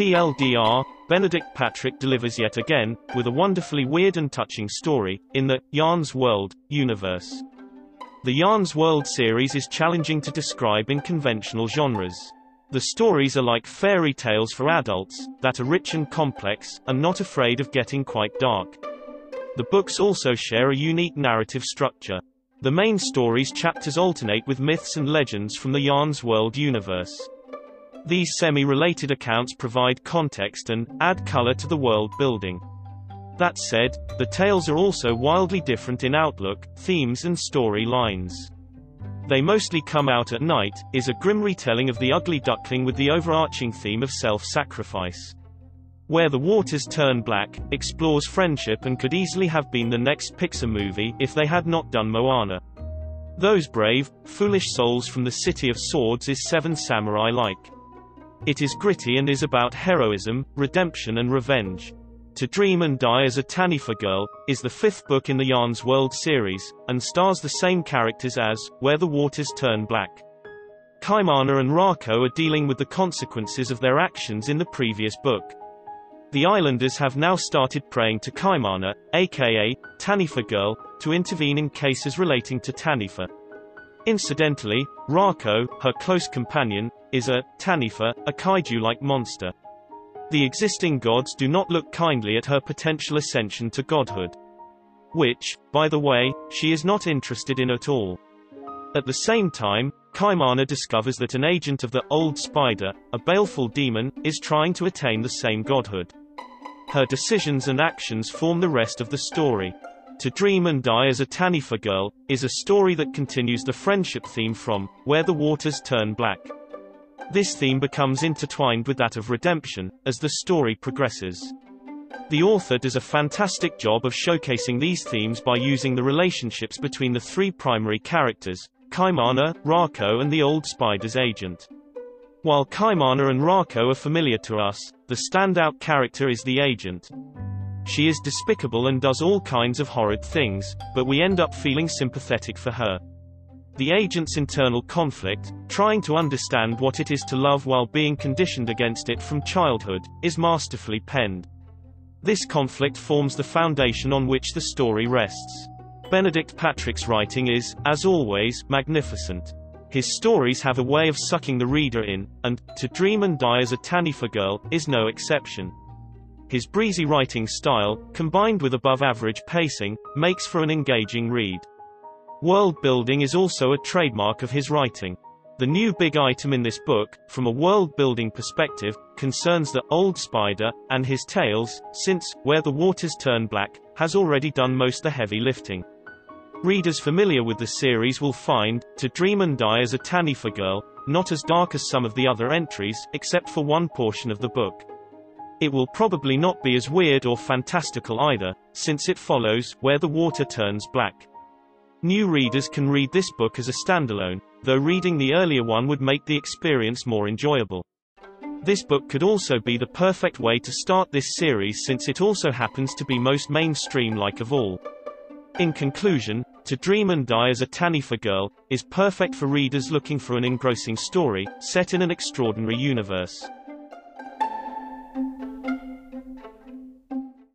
TLDR, Benedict Patrick delivers yet again, with a wonderfully weird and touching story, in the Yarnsworld universe. The Yarnsworld series is challenging to describe in conventional genres. The stories are like fairy tales for adults, that are rich and complex, and not afraid of getting quite dark. The books also share a unique narrative structure. The main story's chapters alternate with myths and legends from the Yarnsworld universe. These semi-related accounts provide context and add color to the world building. That said, the tales are also wildly different in outlook, themes and story lines. They Mostly Come Out at Night, is a grim retelling of The Ugly Duckling with the overarching theme of self-sacrifice. Where the Waters Turn Black, explores friendship and could easily have been the next Pixar movie if they had not done Moana. Those brave, foolish souls from the City of Swords is Seven Samurai-like. It is gritty and is about heroism, redemption and revenge. To Dream and Die as a Taniwha Girl, is the fifth book in the Yarnsworld series, and stars the same characters as, Where the Waters Turn Black. Kaimana and Rako are dealing with the consequences of their actions in the previous book. The islanders have now started praying to Kaimana, aka, Taniwha Girl, to intervene in cases relating to Taniwha. Incidentally, Rako, her close companion, is a Taniwha, a kaiju-like monster. The existing gods do not look kindly at her potential ascension to godhood. Which, by the way, she is not interested in at all. At the same time, Kaimana discovers that an agent of the Old Spider, a baleful demon, is trying to attain the same godhood. Her decisions and actions form the rest of the story. To Dream and Die as a Taniwha Girl, is a story that continues the friendship theme from, Where the Waters Turn Black. This theme becomes intertwined with that of redemption, as the story progresses. The author does a fantastic job of showcasing these themes by using the relationships between the three primary characters, Kaimana, Rako and the Old Spider's agent. While Kaimana and Rako are familiar to us, the standout character is the agent. She is despicable and does all kinds of horrid things, but we end up feeling sympathetic for her. The agent's internal conflict, trying to understand what it is to love while being conditioned against it from childhood, is masterfully penned. This conflict forms the foundation on which the story rests. Benedict Patrick's writing is, as always, magnificent. His stories have a way of sucking the reader in, and, To Dream and Die as a Taniwha Girl, is no exception. His breezy writing style, combined with above-average pacing, makes for an engaging read. World building is also a trademark of his writing. The new big item in this book, from a world-building perspective, concerns the Old Spider and his tales, since Where the Waters Turn Black has already done most of the heavy lifting. Readers familiar with the series will find To Dream and Die as a Taniwha Girl not as dark as some of the other entries, except for one portion of the book. It will probably not be as weird or fantastical either, since it follows Where the Water Turns Black. New readers can read this book as a standalone, though reading the earlier one would make the experience more enjoyable. This book could also be the perfect way to start this series since it also happens to be most mainstream-like of all. In conclusion, To Dream and Die as a Taniwha Girl, is perfect for readers looking for an engrossing story, set in an extraordinary universe.